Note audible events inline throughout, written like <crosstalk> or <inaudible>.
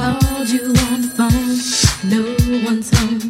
called you on the phone. No one's home.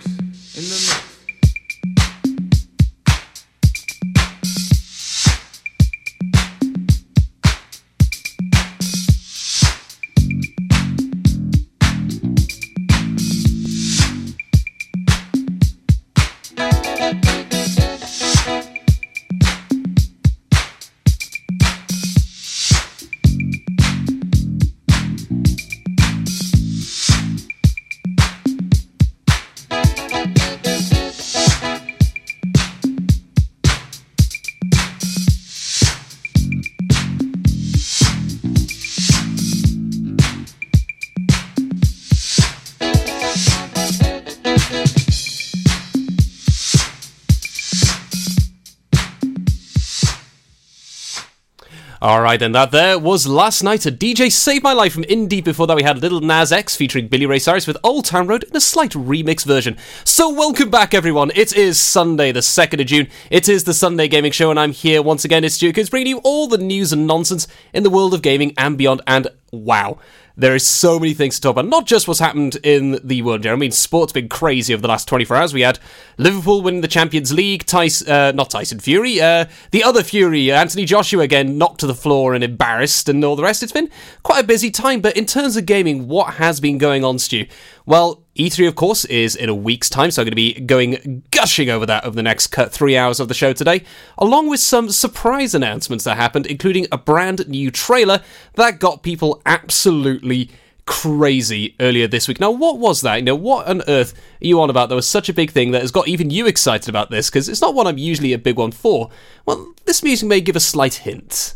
Alright, then that there was last night a DJ Saved My Life from Indeep. Before that, we had Lil Nas X featuring Billy Ray Cyrus with Old Town Road in a slight remix version. So, welcome back, everyone. It is Sunday, the 2nd of June. It is the Sunday Gaming Show, and I'm here once again. It's Stewart Coombes bringing you all the news and nonsense in the world of gaming and beyond. And wow. There is so many things to talk about, not just what's happened in the world. I mean, sport's been crazy over the last 24 hours. We had Liverpool winning the Champions League, Tyson, uh, not Tyson Fury, uh, the other Fury, Anthony Joshua again knocked to the floor and embarrassed, and all the rest. It's been quite a busy time, but in terms of gaming, what has been going on, Stu? Well, E3, of course, is in a week's time, so I'm going to be going gushing over that over the next uh, three hours of the show today, along with some surprise announcements that happened, including a brand new trailer that got people absolutely crazy earlier this week. Now, what was that? You know, what on earth are you on about? That was such a big thing that has got even you excited about this, because it's not one I'm usually a big one for. Well, this music may give a slight hint.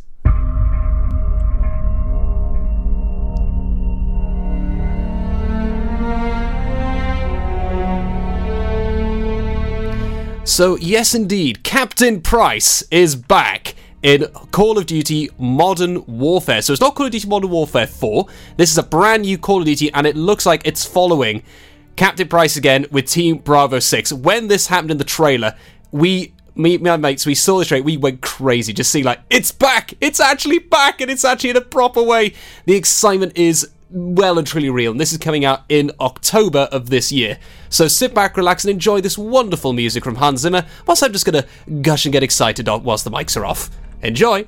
So, yes, indeed, Captain Price is back in Call of Duty Modern Warfare. So, it's not Call of Duty Modern Warfare 4. This is a brand new Call of Duty, and it looks like it's following Captain Price again with Team Bravo 6. When this happened in the trailer, we me, my mates, we saw the trailer, we went crazy. Just see, like, it's back! It's actually back, and it's actually in a proper way. The excitement is well and truly real, and this is coming out in October of this year. So sit back, relax, and enjoy this wonderful music from Hans Zimmer, whilst I'm just gonna gush and get excited whilst the mics are off. Enjoy!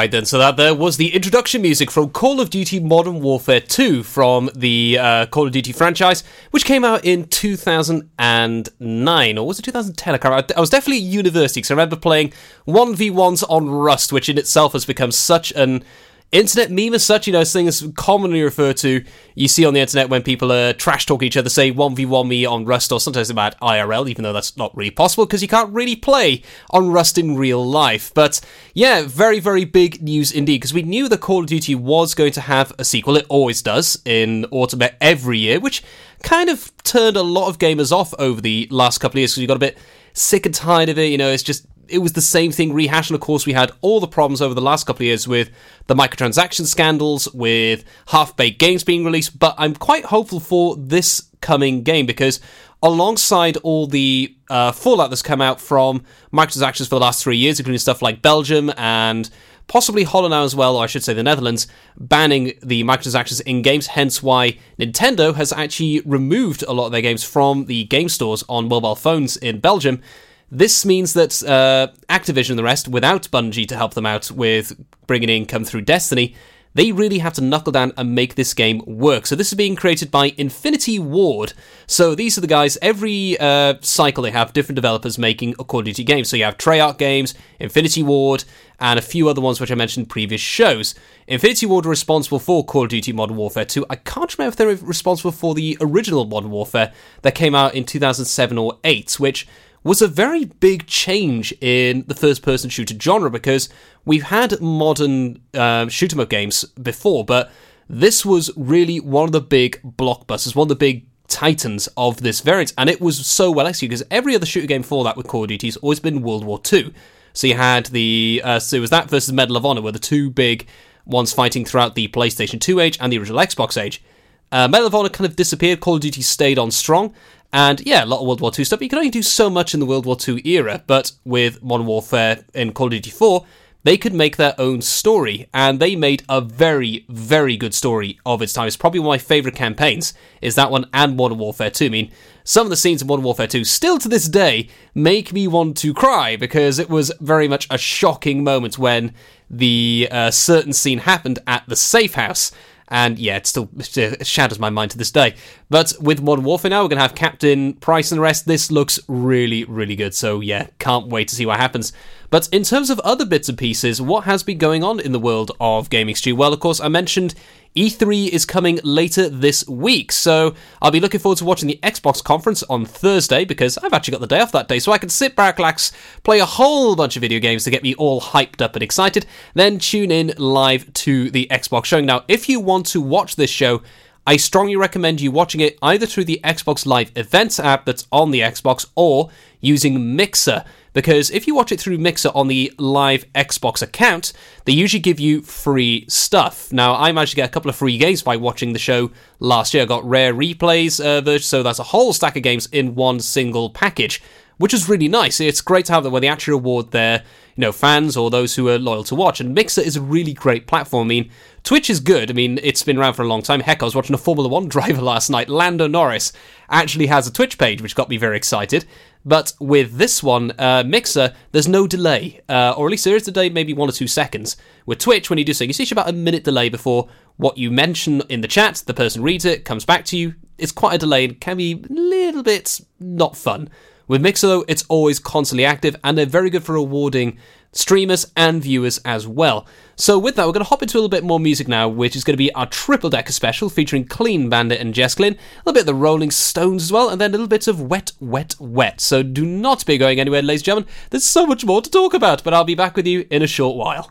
Alright then, so that there was the introduction music from Call of Duty Modern Warfare 2 from the uh, Call of Duty franchise, which came out in 2009, or was it 2010? I can't remember. I was definitely at university, because I remember playing 1v1s on Rust, which in itself has become such an internet meme as such, you know, things commonly referred to, you see on the internet when people are trash talking each other, say 1v1 me on Rust, or sometimes about IRL, even though that's not really possible because you can't really play on Rust in real life. But yeah, very, very big news indeed, because we knew the Call of Duty was going to have a sequel. It always does in autumn every year, which kind of turned a lot of gamers off over the last couple of years because you got a bit sick and tired of it. You know, it's just it was the same thing rehashed. And of course, we had all the problems over the last couple of years with the microtransaction scandals, with half baked games being released. But I'm quite hopeful for this coming game because alongside all the uh, fallout that's come out from microtransactions for the last three years, including stuff like Belgium and possibly Holland now as well, or I should say the Netherlands, banning the microtransactions in games, hence why Nintendo has actually removed a lot of their games from the game stores on mobile phones in Belgium. This means that uh, Activision and the rest, without Bungie to help them out with bringing income through Destiny, they really have to knuckle down and make this game work. So this is being created by Infinity Ward. So these are the guys. Every uh, cycle they have different developers making a Call of Duty game. So you have Treyarch Games, Infinity Ward, and a few other ones which I mentioned previous shows. Infinity Ward are responsible for Call of Duty Modern Warfare 2. I can't remember if they're responsible for the original Modern Warfare that came out in 2007 or 8, which was a very big change in the first person shooter genre because we've had modern uh, shoot 'em up games before, but this was really one of the big blockbusters, one of the big titans of this variant, and it was so well executed because every other shooter game for that with Call of Duty has always been World War II. So you had the uh, so it was that versus Medal of Honor were the two big ones fighting throughout the PlayStation 2 age and the original Xbox age. Uh, Medal of Honor kind of disappeared. Call of Duty stayed on strong, and yeah, a lot of World War II stuff. You can only do so much in the World War II era, but with Modern Warfare and Call of Duty 4, they could make their own story, and they made a very, very good story of its time. It's probably one of my favourite campaigns, is that one and Modern Warfare 2. I mean, some of the scenes in Modern Warfare 2 still to this day make me want to cry because it was very much a shocking moment when the uh, certain scene happened at the safe house and yeah, it still shatters my mind to this day. But with Modern Warfare now, we're going to have Captain Price and the rest. This looks really, really good. So yeah, can't wait to see what happens. But in terms of other bits and pieces, what has been going on in the world of gaming, Stu? Well, of course, I mentioned E3 is coming later this week, so I'll be looking forward to watching the Xbox conference on Thursday because I've actually got the day off that day, so I can sit back, relax, play a whole bunch of video games to get me all hyped up and excited, then tune in live to the Xbox showing. Now, if you want to watch this show, I strongly recommend you watching it either through the Xbox Live Events app that's on the Xbox or using Mixer because if you watch it through Mixer on the live Xbox account, they usually give you free stuff. Now, I managed to get a couple of free games by watching the show last year. I got Rare Replays uh, version, so that's a whole stack of games in one single package, which is really nice. It's great to have that when they actually reward their you know fans or those who are loyal to watch. And Mixer is a really great platform. I mean, Twitch is good. I mean, it's been around for a long time. Heck, I was watching a Formula One <laughs> driver last night. Lando Norris actually has a Twitch page, which got me very excited. But with this one, uh, Mixer, there's no delay, uh, or at least there is a delay, maybe one or two seconds. With Twitch, when you do so, you see about a minute delay before what you mention in the chat, the person reads it, comes back to you. It's quite a delay and can be a little bit not fun. With Mixer, though, it's always constantly active, and they're very good for rewarding streamers and viewers as well. So with that, we're going to hop into a little bit more music now, which is going to be our triple decker special featuring Clean Bandit and Jess Glynne, a little bit of the Rolling Stones as well, and then a little bit of Wet, Wet, Wet. So do not be going anywhere, ladies and gentlemen. There's so much more to talk about, but I'll be back with you in a short while.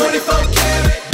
24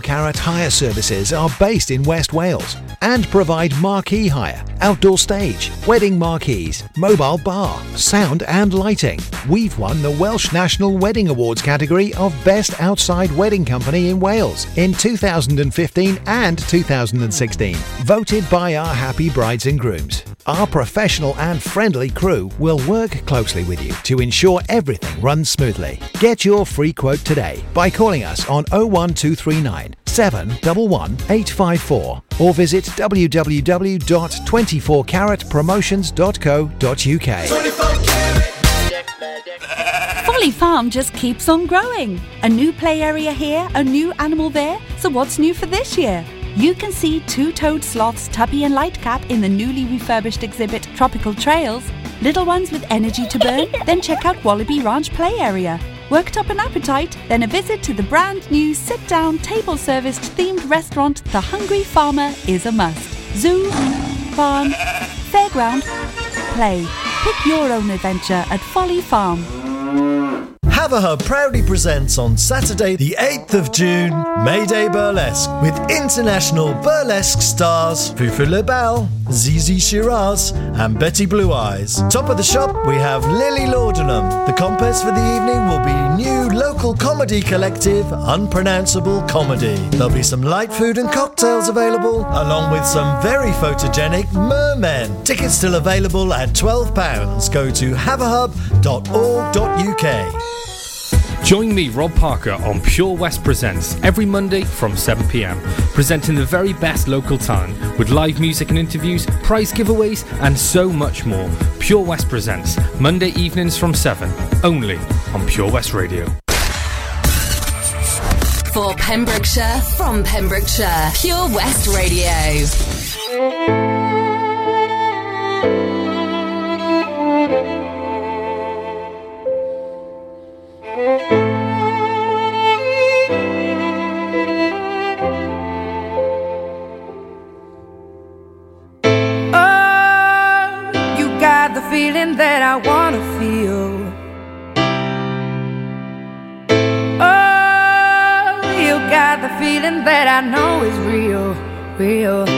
Carat Hire Services are based in West Wales and provide marquee hire, outdoor stage, wedding marquees, mobile bar, sound and lighting. We've won the Welsh National Wedding Awards category of Best Outside Wedding Company in Wales in 2015 and 2016, voted by our happy brides and grooms. Our professional and friendly crew will work closely with you to ensure everything runs smoothly. Get your free quote today by calling us on oh 01239 711 854 or visit www.24caratpromotions.co.uk. Folly Farm just keeps on growing. A new play area here, a new animal there. So what's new for this year? You can see two-toed sloths Tubby and Lightcap in the newly refurbished exhibit Tropical Trails, little ones with energy to burn, <laughs> then check out Wallaby Ranch Play Area. Worked up an appetite? Then a visit to the brand new sit down, table serviced themed restaurant, The Hungry Farmer, is a must. Zoo, farm, fairground, play. Pick your own adventure at Folly Farm. Haverhub proudly presents on Saturday, the 8th of June, Mayday Burlesque with international burlesque stars Fufu Lebel, Zizi Shiraz, and Betty Blue Eyes. Top of the shop, we have Lily Laudanum. The compass for the evening will be new local comedy collective, Unpronounceable Comedy. There'll be some light food and cocktails available, along with some very photogenic mermen. Tickets still available at £12. Go to haverhub.org.uk. Join me, Rob Parker, on Pure West Presents every Monday from 7 pm, presenting the very best local talent with live music and interviews, prize giveaways, and so much more. Pure West Presents, Monday evenings from 7, only on Pure West Radio. For Pembrokeshire, from Pembrokeshire, Pure West Radio. real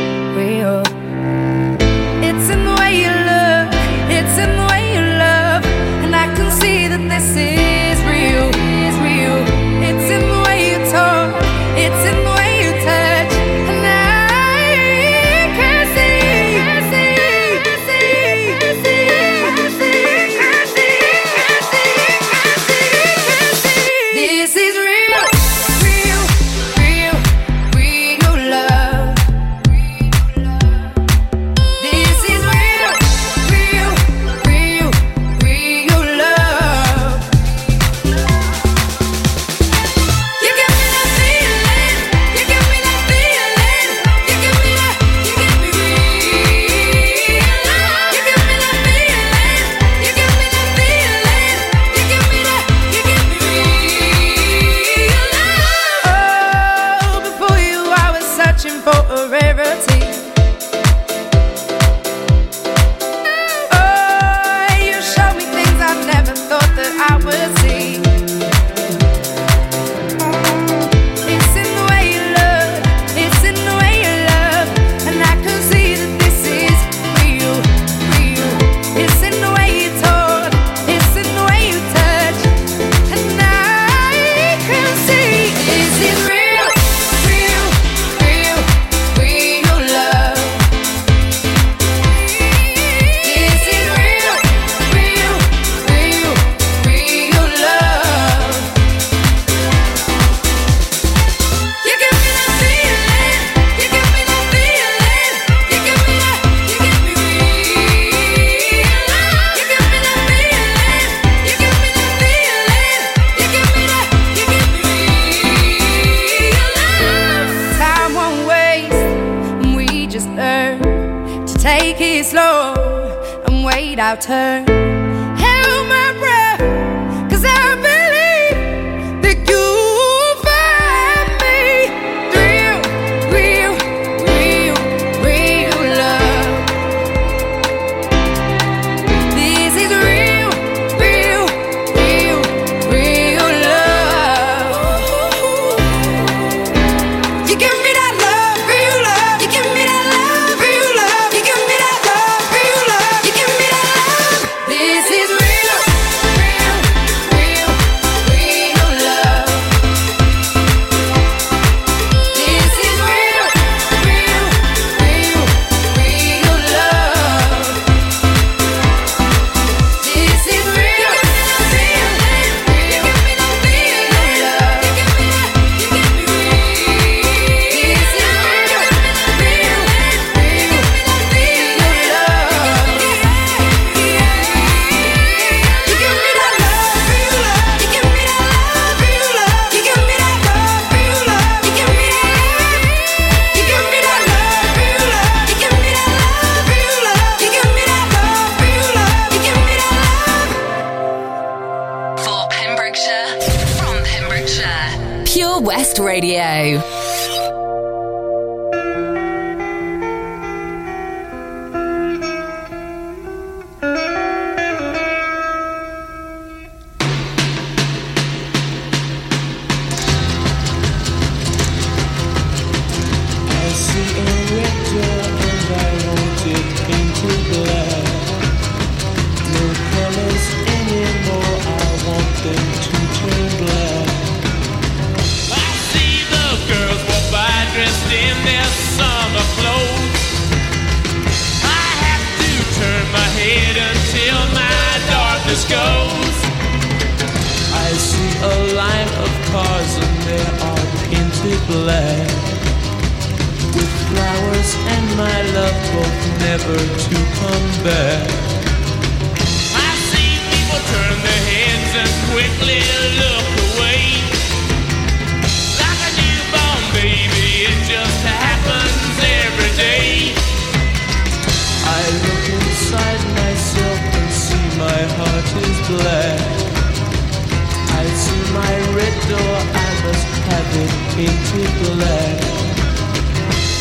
painted black.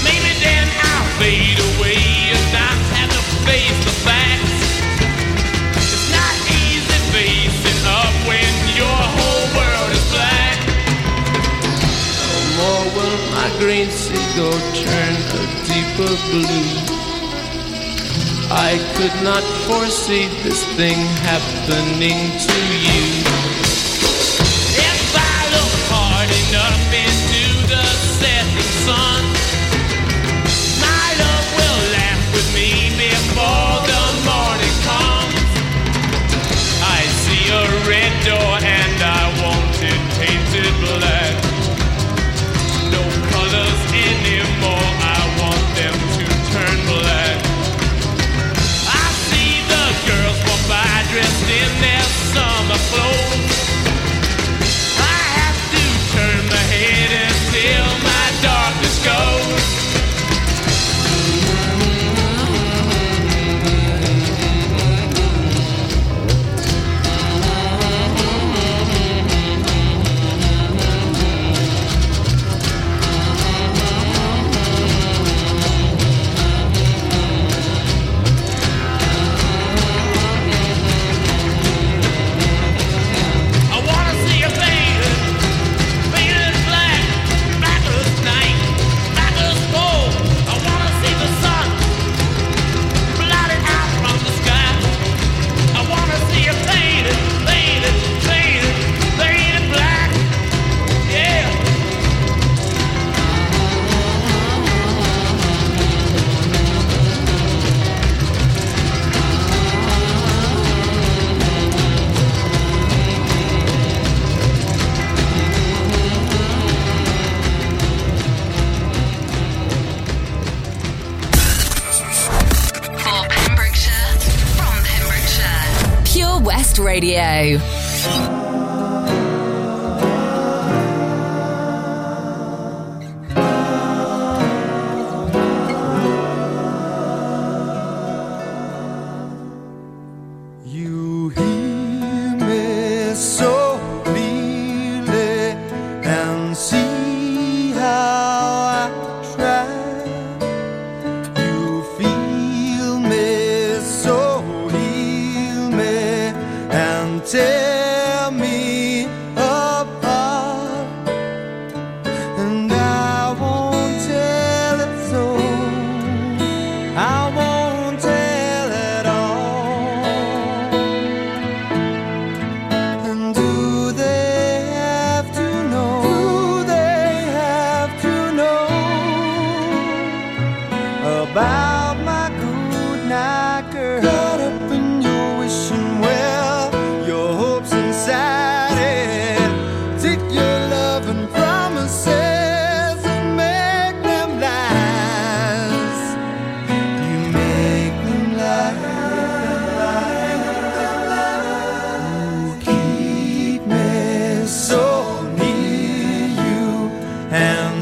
Maybe then I'll fade away and not have to face the facts. It's not easy facing up when your whole world is black. No more will my green seagull turn a deeper blue. I could not foresee this thing happening to you. If I look hard enough.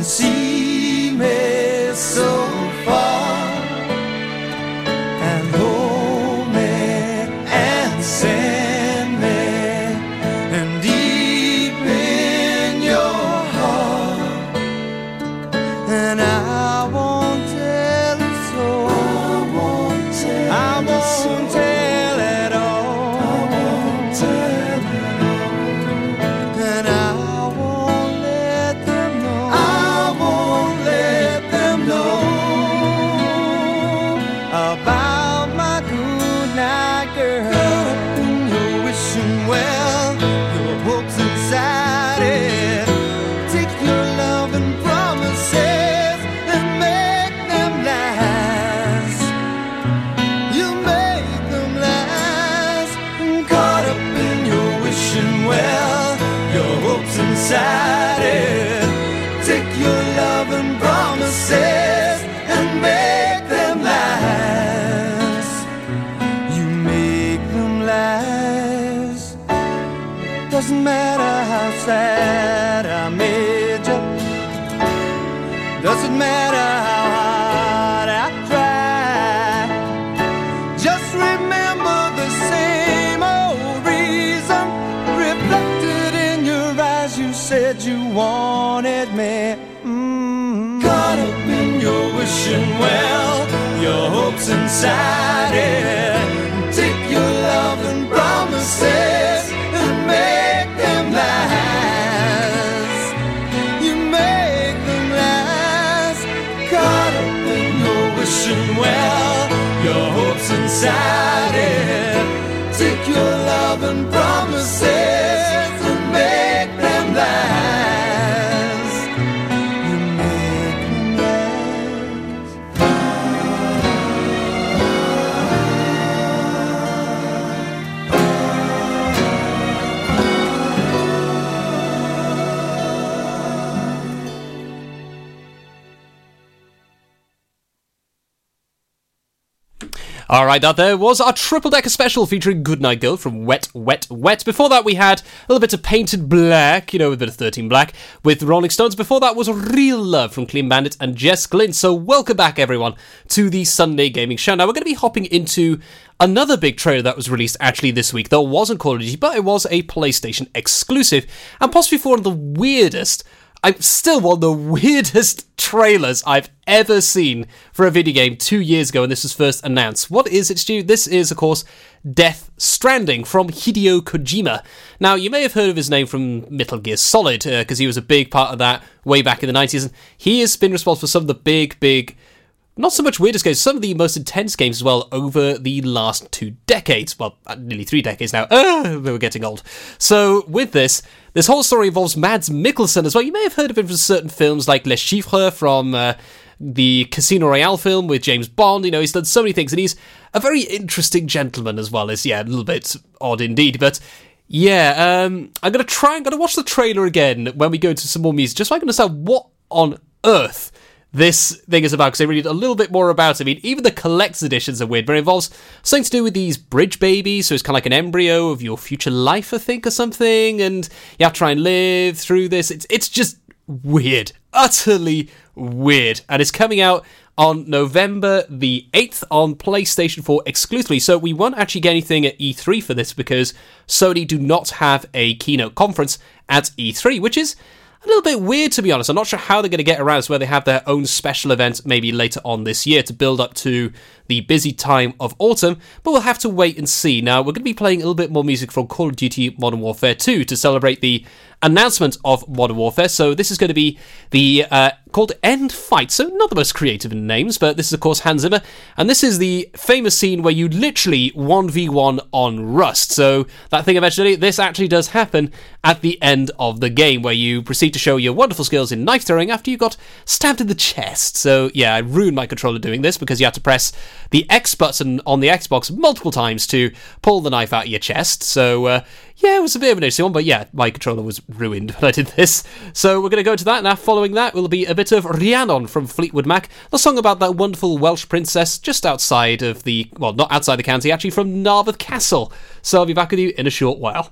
see your love and promises All right, that there was our triple decker special featuring Goodnight Girl from Wet, Wet, Wet. Before that, we had a little bit of Painted Black, you know, a bit of 13 Black with Rolling Stones. Before that was Real Love from Clean Bandit and Jess Glynne. So, welcome back, everyone, to the Sunday Gaming Show. Now, we're going to be hopping into another big trailer that was released actually this week. That wasn't Call of Duty, but it was a PlayStation exclusive, and possibly one of the weirdest I'm still one of the weirdest trailers I've ever seen for a video game two years ago when this was first announced. What is it, Stu? This is, of course, Death Stranding from Hideo Kojima. Now, you may have heard of his name from Metal Gear Solid, uh, because he was a big part of that way back in the 90s, and he has been responsible for some of the big, big not so much weirdest games, some of the most intense games as well over the last two decades. Well, uh, nearly three decades now. Uh, we were getting old. So, with this, this whole story involves Mads Mikkelsen as well. You may have heard of him from certain films like Les Chiffres from uh, the Casino Royale film with James Bond. You know, he's done so many things, and he's a very interesting gentleman as well as, yeah, a little bit odd indeed. But yeah, um, I'm to try, I'm to watch the trailer again when we go into some more music, just so I can understand what on earth this thing is about because I read a little bit more about it. I mean, even the collector's editions are weird, but it involves something to do with these bridge babies. So it's kind of like an embryo of your future life, I think, or something. And you have to try and live through this. It's it's just weird, utterly weird, and it's coming out on November the 8th on PlayStation 4 exclusively. So we won't actually get anything at E3 for this because Sony do not have a keynote conference at E3, which is a little bit weird to be honest. I'm not sure how they're going to get around this, where they have their own special event maybe later on this year to build up to the busy time of autumn, but we'll have to wait and see. Now, we're going to be playing a little bit more music from Call of Duty Modern Warfare 2 to celebrate the announcement of Modern Warfare. So this is going to be the uh, called End Fight. So not the most creative in names, but this is of course Hans Zimmer, and this is the famous scene where you literally one v one on Rust. So that thing eventually, this actually does happen at the end of the game, where you proceed to show your wonderful skills in knife throwing after you got stabbed in the chest. So yeah, I ruined my controller doing this because you had to press the X button on the Xbox multiple times to pull the knife out of your chest. So uh, yeah, it was a bit of an interesting one, but yeah, my controller was ruined <laughs> when I did this. So we're going to go to that now. Following that will be a bit of Rhiannon from Fleetwood Mac, the song about that wonderful Welsh princess just outside of the, well, not outside the county, actually from Narberth Castle. So I'll be back with you in a short while.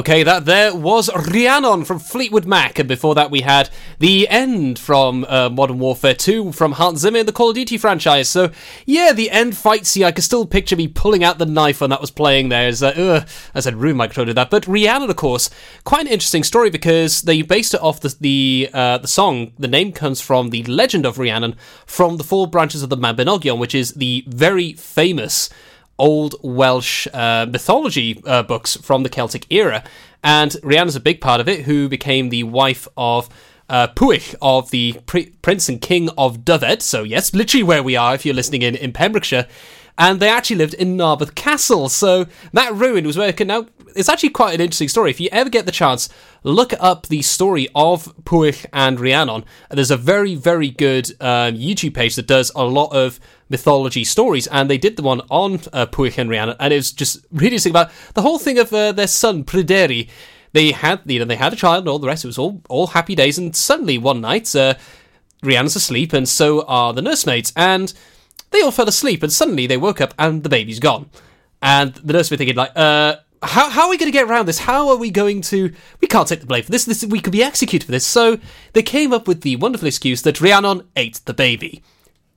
Okay, that there was Rhiannon from Fleetwood Mac, and before that we had The End from uh, Modern Warfare 2 from Hans Zimmer in the Call of Duty franchise. So, yeah, the end fight scene, I could still picture me pulling out the knife when that was playing there. As, uh, I said, room micro did that. But Rhiannon, of course, quite an interesting story because they based it off the the, uh, the song. The name comes from the legend of Rhiannon from the Four Branches of the Mabinogion, which is the very famous old Welsh uh, mythology uh, books from the Celtic era. And Rhiannon's a big part of it, who became the wife of uh, of the pri- Prince and King of Dyfed. So, yes, literally where we are if you're listening in, in Pembrokeshire. And they actually lived in Narberth Castle. So, that ruin was where. Now, it's actually quite an interesting story. If you ever get the chance, look up the story of Pwyll and Rhiannon. There's a very, very good um, YouTube page that does a lot of mythology stories, and they did the one on uh, and Rhiannon, and it was just really about the whole thing of uh, their son Pryderi. They had, you know, they had a child and all the rest. It was all all happy days, and suddenly one night, uh, Rhiannon's asleep, and so are the nursemaids, and they all fell asleep, and suddenly they woke up, and the baby's gone. And the nursemaids were thinking like, uh, how, how are we going to get around this? How are we going to? We can't take the blame for this. This we could be executed for this. So they came up with the wonderful excuse that Rhiannon ate the baby.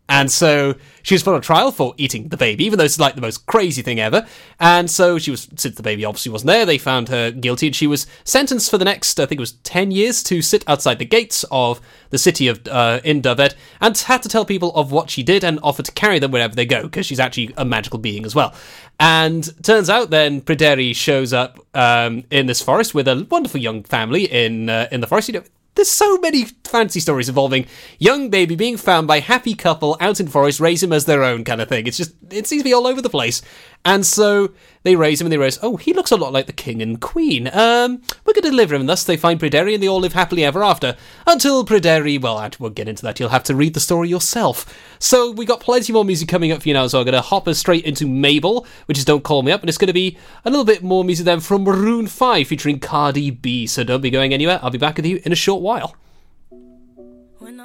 And so she was put on trial for eating the baby, even though it's like the most crazy thing ever. And so she was, since the baby obviously wasn't there, they found her guilty and she was sentenced for the next, I think it was 10 years to sit outside the gates of the city of, uh, in Dyfed and had to tell people of what she did and offer to carry them wherever they go, because she's actually a magical being as well. And turns out then Pryderi shows up, um, in this forest with a wonderful young family in, uh, in the forest. You know, there's so many fancy stories involving young baby being found by happy couple out in forest, raise him as their own kind of thing. It's just it seems to be all over the place. And so they raise him and they raise, oh, he looks a lot like the king and queen. Um, we're going to deliver him. Thus they find Pryderi and they all live happily ever after. Until Pryderi, well, won't get into that. You'll have to read the story yourself. So we got plenty more music coming up for you now. So I'm going to hop us straight into Mabel, which is Don't Call Me Up. And it's going to be a little bit more music then from Maroon 5 featuring Cardi B. So don't be going anywhere. I'll be back with you in a short while.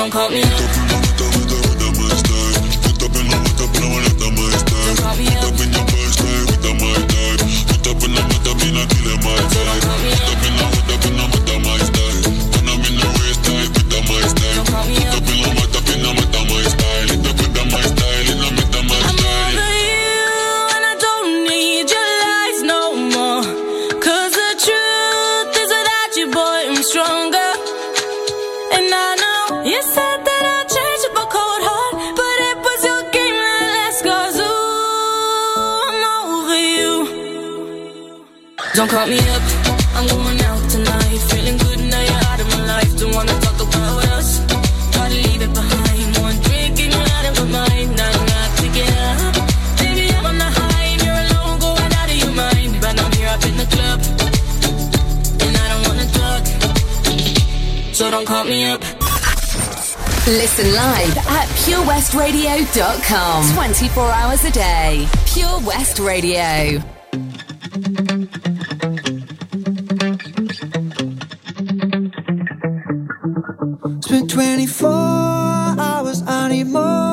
don't call me Listen live at purewestradio.com. 24 hours a day. Pure West Radio. Spent 24 hours, I need more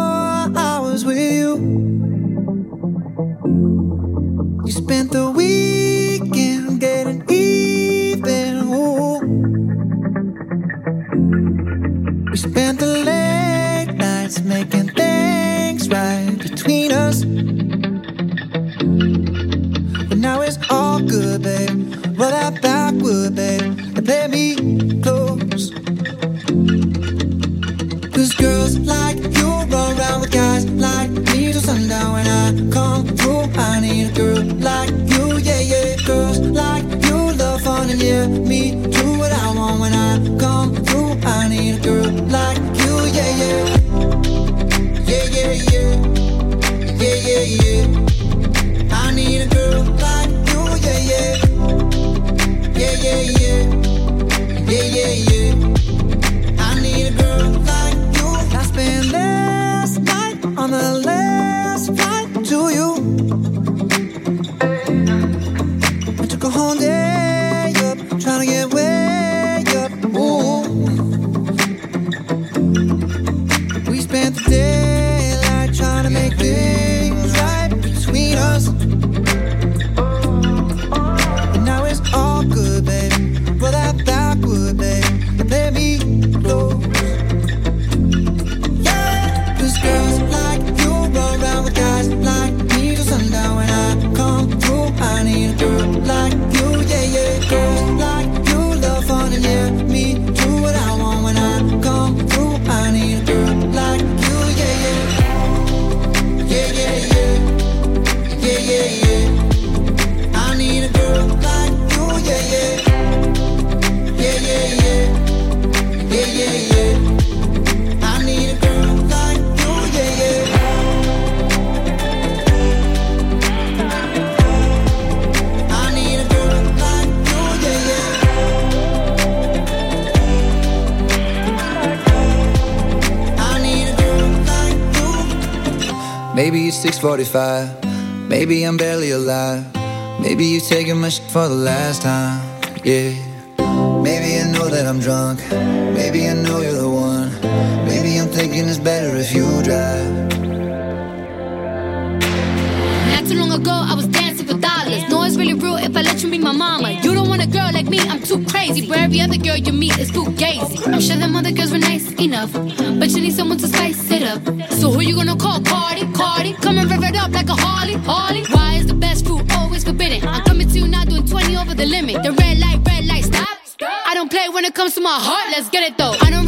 6:45. Maybe I'm barely alive. Maybe you are taking my shit for the last time. Yeah. Maybe I know that I'm drunk. Maybe I know you're the one. Maybe I'm thinking it's better if you drive. Not too long ago, I was dancing for dollars. No, it's really real if I let you be my mama. You don't want a girl like me, I'm too crazy. But every other girl you meet is too gazy. I'm sure them other girls were nice enough, but you need someone to spice comes to my heart, let's get it though. I don't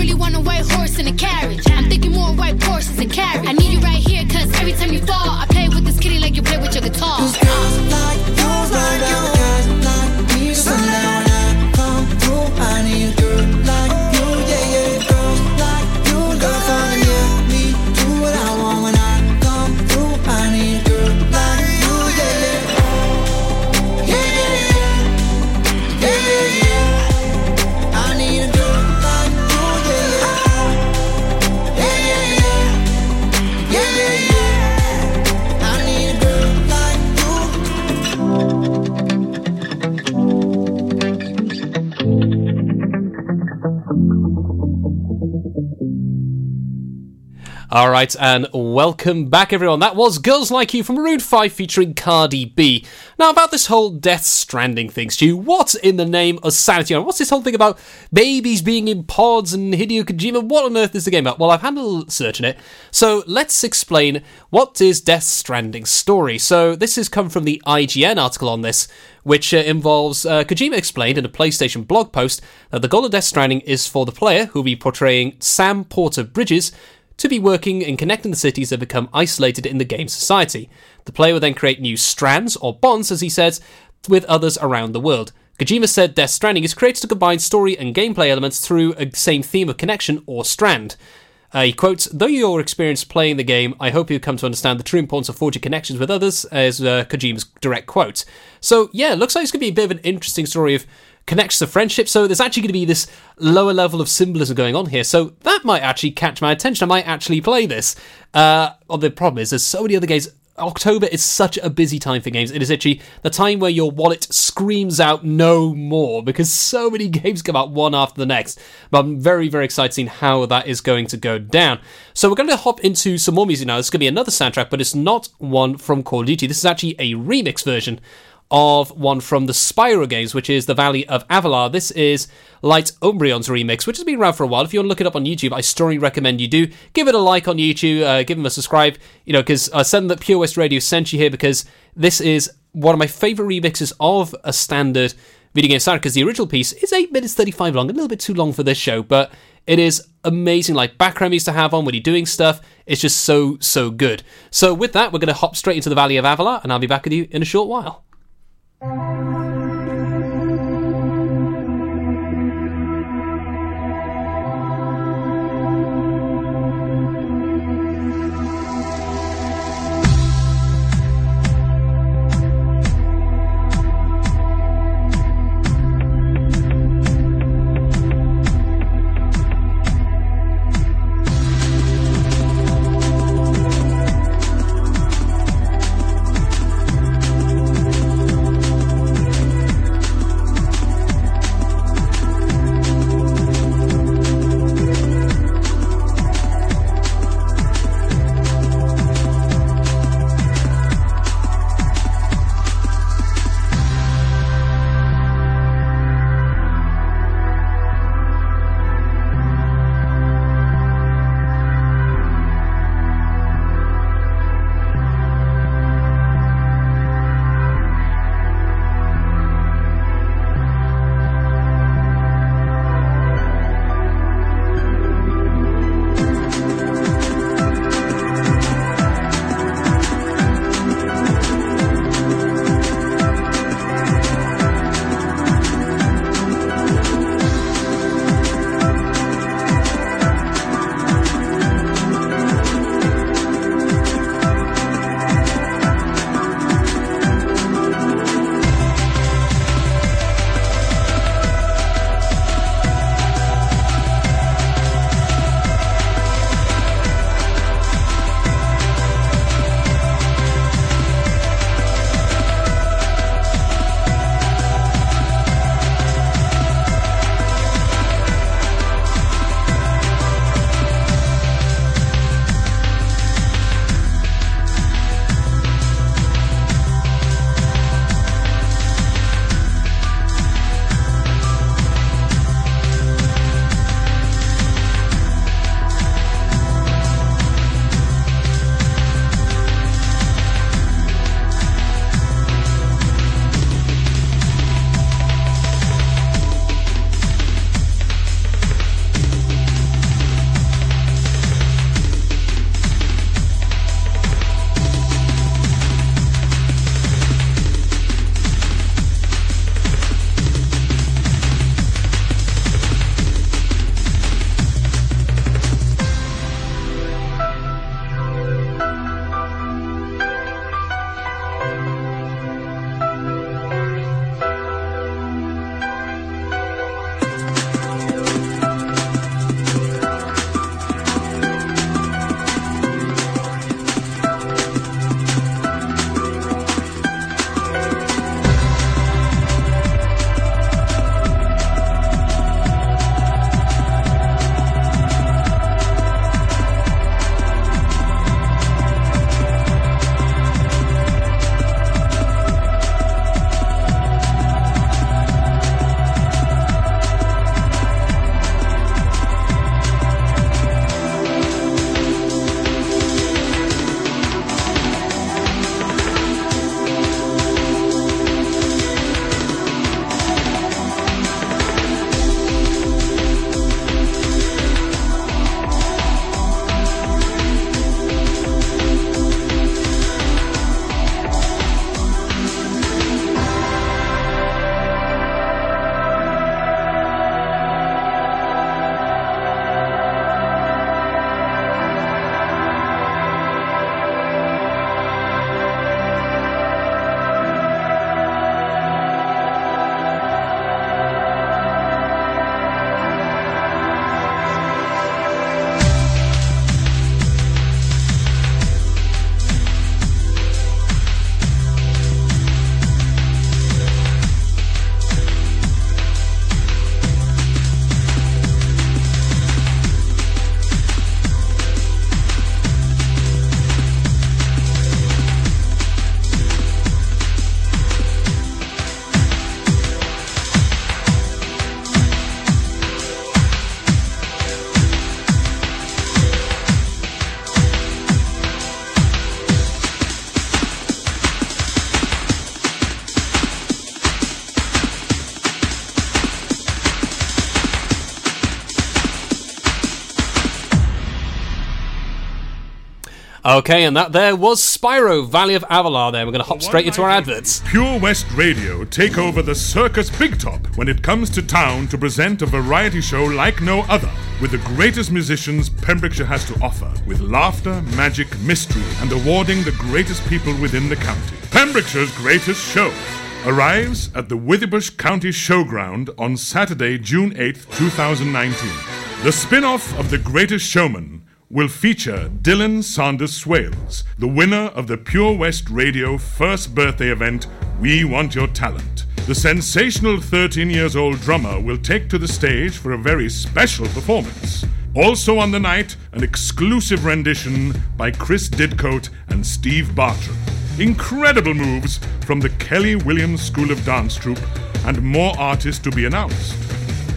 All right, and welcome back, everyone. That was Girls Like You from Maroon 5 featuring Cardi B. Now, about this whole Death Stranding thing, Stu, what in the name of sanity? What's this whole thing about babies being in pods and Hideo Kojima? What on earth is the game about? Well, I've had a little search in it. So let's explain what is Death Stranding's story. So this has come from the IGN article on this, which uh, involves uh, Kojima explained in a PlayStation blog post that the goal of Death Stranding is for the player, who will be portraying Sam Porter Bridges, to be working and connecting the cities that become isolated in the game society. The player will then create new strands, or bonds, as he says, with others around the world. Kojima said Death Stranding is created to combine story and gameplay elements through a same theme of connection or strand. Uh, he quotes, Though you're experienced playing the game, I hope you come to understand the true importance of forging connections with others, as uh, Kojima's direct quote. So, yeah, looks like it's going to be a bit of an interesting story of connections to friendship. So there's actually going to be this lower level of symbolism going on here. So that might actually catch my attention. I might actually play this. Uh, well, the problem is there's so many other games. October is such a busy time for games. It is actually the time where your wallet screams out no more because so many <laughs> games come out one after the next. But I'm very, very excited seeing how that is going to go down. So we're going to hop into some more music now. This is going to be another soundtrack, but it's not one from Call of Duty. This is actually a remix version of one from the Spyro games, which is The Valley of Avalar. This is Light Umbreon's remix, which has been around for a while. If you want to look it up on YouTube, I strongly recommend you do. Give it a like on YouTube, uh, give them a subscribe, you know, because I send that Pure West Radio sent you here because this is one of my favourite remixes of a standard video game soundtrack because the original piece is 8 minutes 35 long, a little bit too long for this show, but it is amazing. Like background music to have on when you're doing stuff, it's just so, so good. So, with that, we're going to hop straight into the Valley of Avalar, and I'll be back with you in a short while. I Okay, and that there was Spyro, Valley of Avalar. There, we're going to hop straight into our adverts. Pure West Radio take over the Circus Big Top when it comes to town to present a variety show like no other, with the greatest musicians Pembrokeshire has to offer, with laughter, magic, mystery, and awarding the greatest people within the county. Pembrokeshire's greatest show arrives at the Withybush County Showground on Saturday, June 8th, 2019. The spin off of The Greatest Showman will feature Dylan Sanders Swales, the winner of the Pure West Radio first birthday event, We Want Your Talent. The sensational 13 years old drummer will take to the stage for a very special performance. Also on the night, an exclusive rendition by Chris Didcote and Steve Bartram. Incredible moves from the Kelly Williams School of Dance Troupe, and more artists to be announced.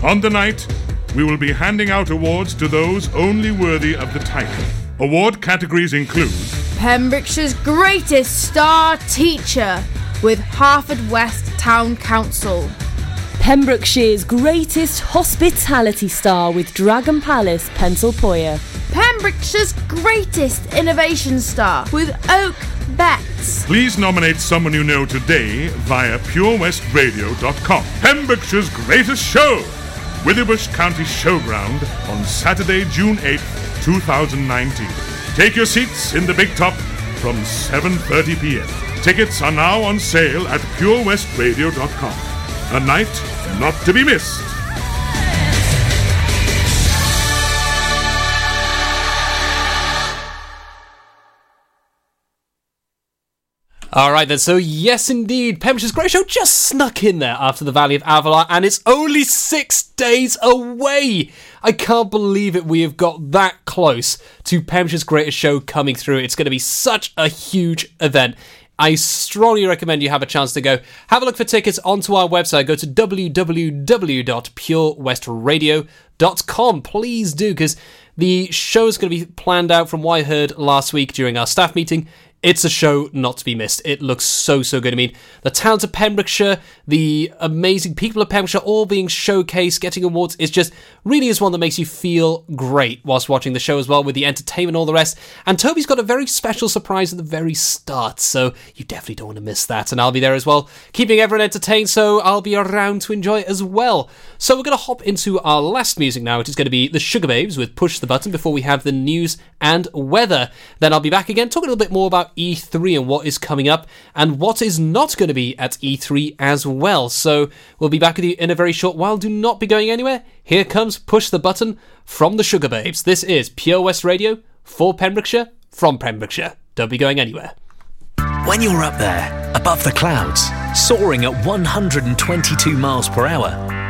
On the night, we will be handing out awards to those only worthy of the title. Award categories include Pembrokeshire's greatest star teacher with Haverfordwest Town Council. Pembrokeshire's greatest hospitality star with Dragon Palace, Pennsylpoia. Pembrokeshire's greatest innovation star with Oak Bets. Please nominate someone you know today via purewestradio.com. Pembrokeshire's greatest show, Withybush County Showground on Saturday, June 8th, 2019. Take your seats in the big top from 7:30 p.m. Tickets are now on sale at purewestradio.com. A night not to be missed. All right, then. So, yes, indeed, Pembrokeshire's Great Show just snuck in there after the Valley of Avalar, and it's only six days away. I can't believe it. We have got that close to Pembrokeshire's Greatest Show coming through. It's going to be such a huge event. I strongly recommend you have a chance to go. Have a look for tickets onto our website. Go to www.purewestradio.com. Please do, because the show is going to be planned out from what I heard last week during our staff meeting. It's a show not to be missed. It looks so, so good. I mean, the towns of Pembrokeshire, the amazing people of Pembrokeshire all being showcased, getting awards. It's just really is one that makes you feel great whilst watching the show as well, with the entertainment and all the rest. And Toby's got a very special surprise at the very start, so you definitely don't want to miss that. And I'll be there as well, keeping everyone entertained, so I'll be around to enjoy it as well. So we're going to hop into our last music now, which is going to be the Sugababes with Push the Button before we have the news and weather. Then I'll be back again talking a little bit more about E3 and what is coming up and what is not going to be at E3 as well. So we'll be back with you in a very short while. Do not be going anywhere. Here comes Push the Button from the Sugababes. This is Pure West Radio for Pembrokeshire from Pembrokeshire. Don't be going anywhere. When you're up there, above the clouds, soaring at 122 miles per hour,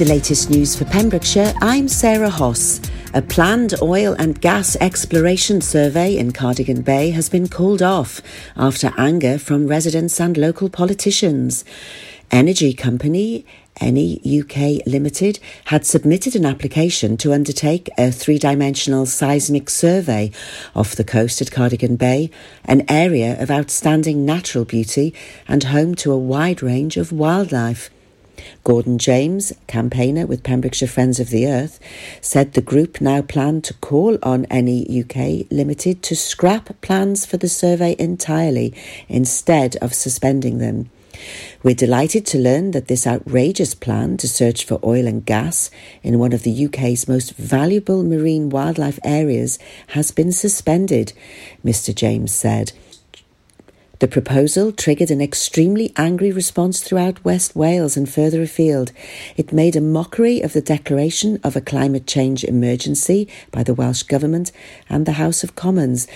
The latest news for Pembrokeshire, I'm Sarah Hoss. A planned oil and gas exploration survey in Cardigan Bay has been called off after anger from residents and local politicians. Energy company Eni UK Limited had submitted an application to undertake a three dimensional seismic survey off the coast at Cardigan Bay, an area of outstanding natural beauty and home to a wide range of wildlife. Gordon James, campaigner with Pembrokeshire Friends of the Earth, said the group now plan to call on Eni UK Limited to scrap plans for the survey entirely instead of suspending them. We're delighted to learn that this outrageous plan to search for oil and gas in one of the UK's most valuable marine wildlife areas has been suspended, Mr. James said. The proposal triggered an extremely angry response throughout West Wales and further afield. It made a mockery of the declaration of a climate change emergency by the Welsh Government and the House of Commons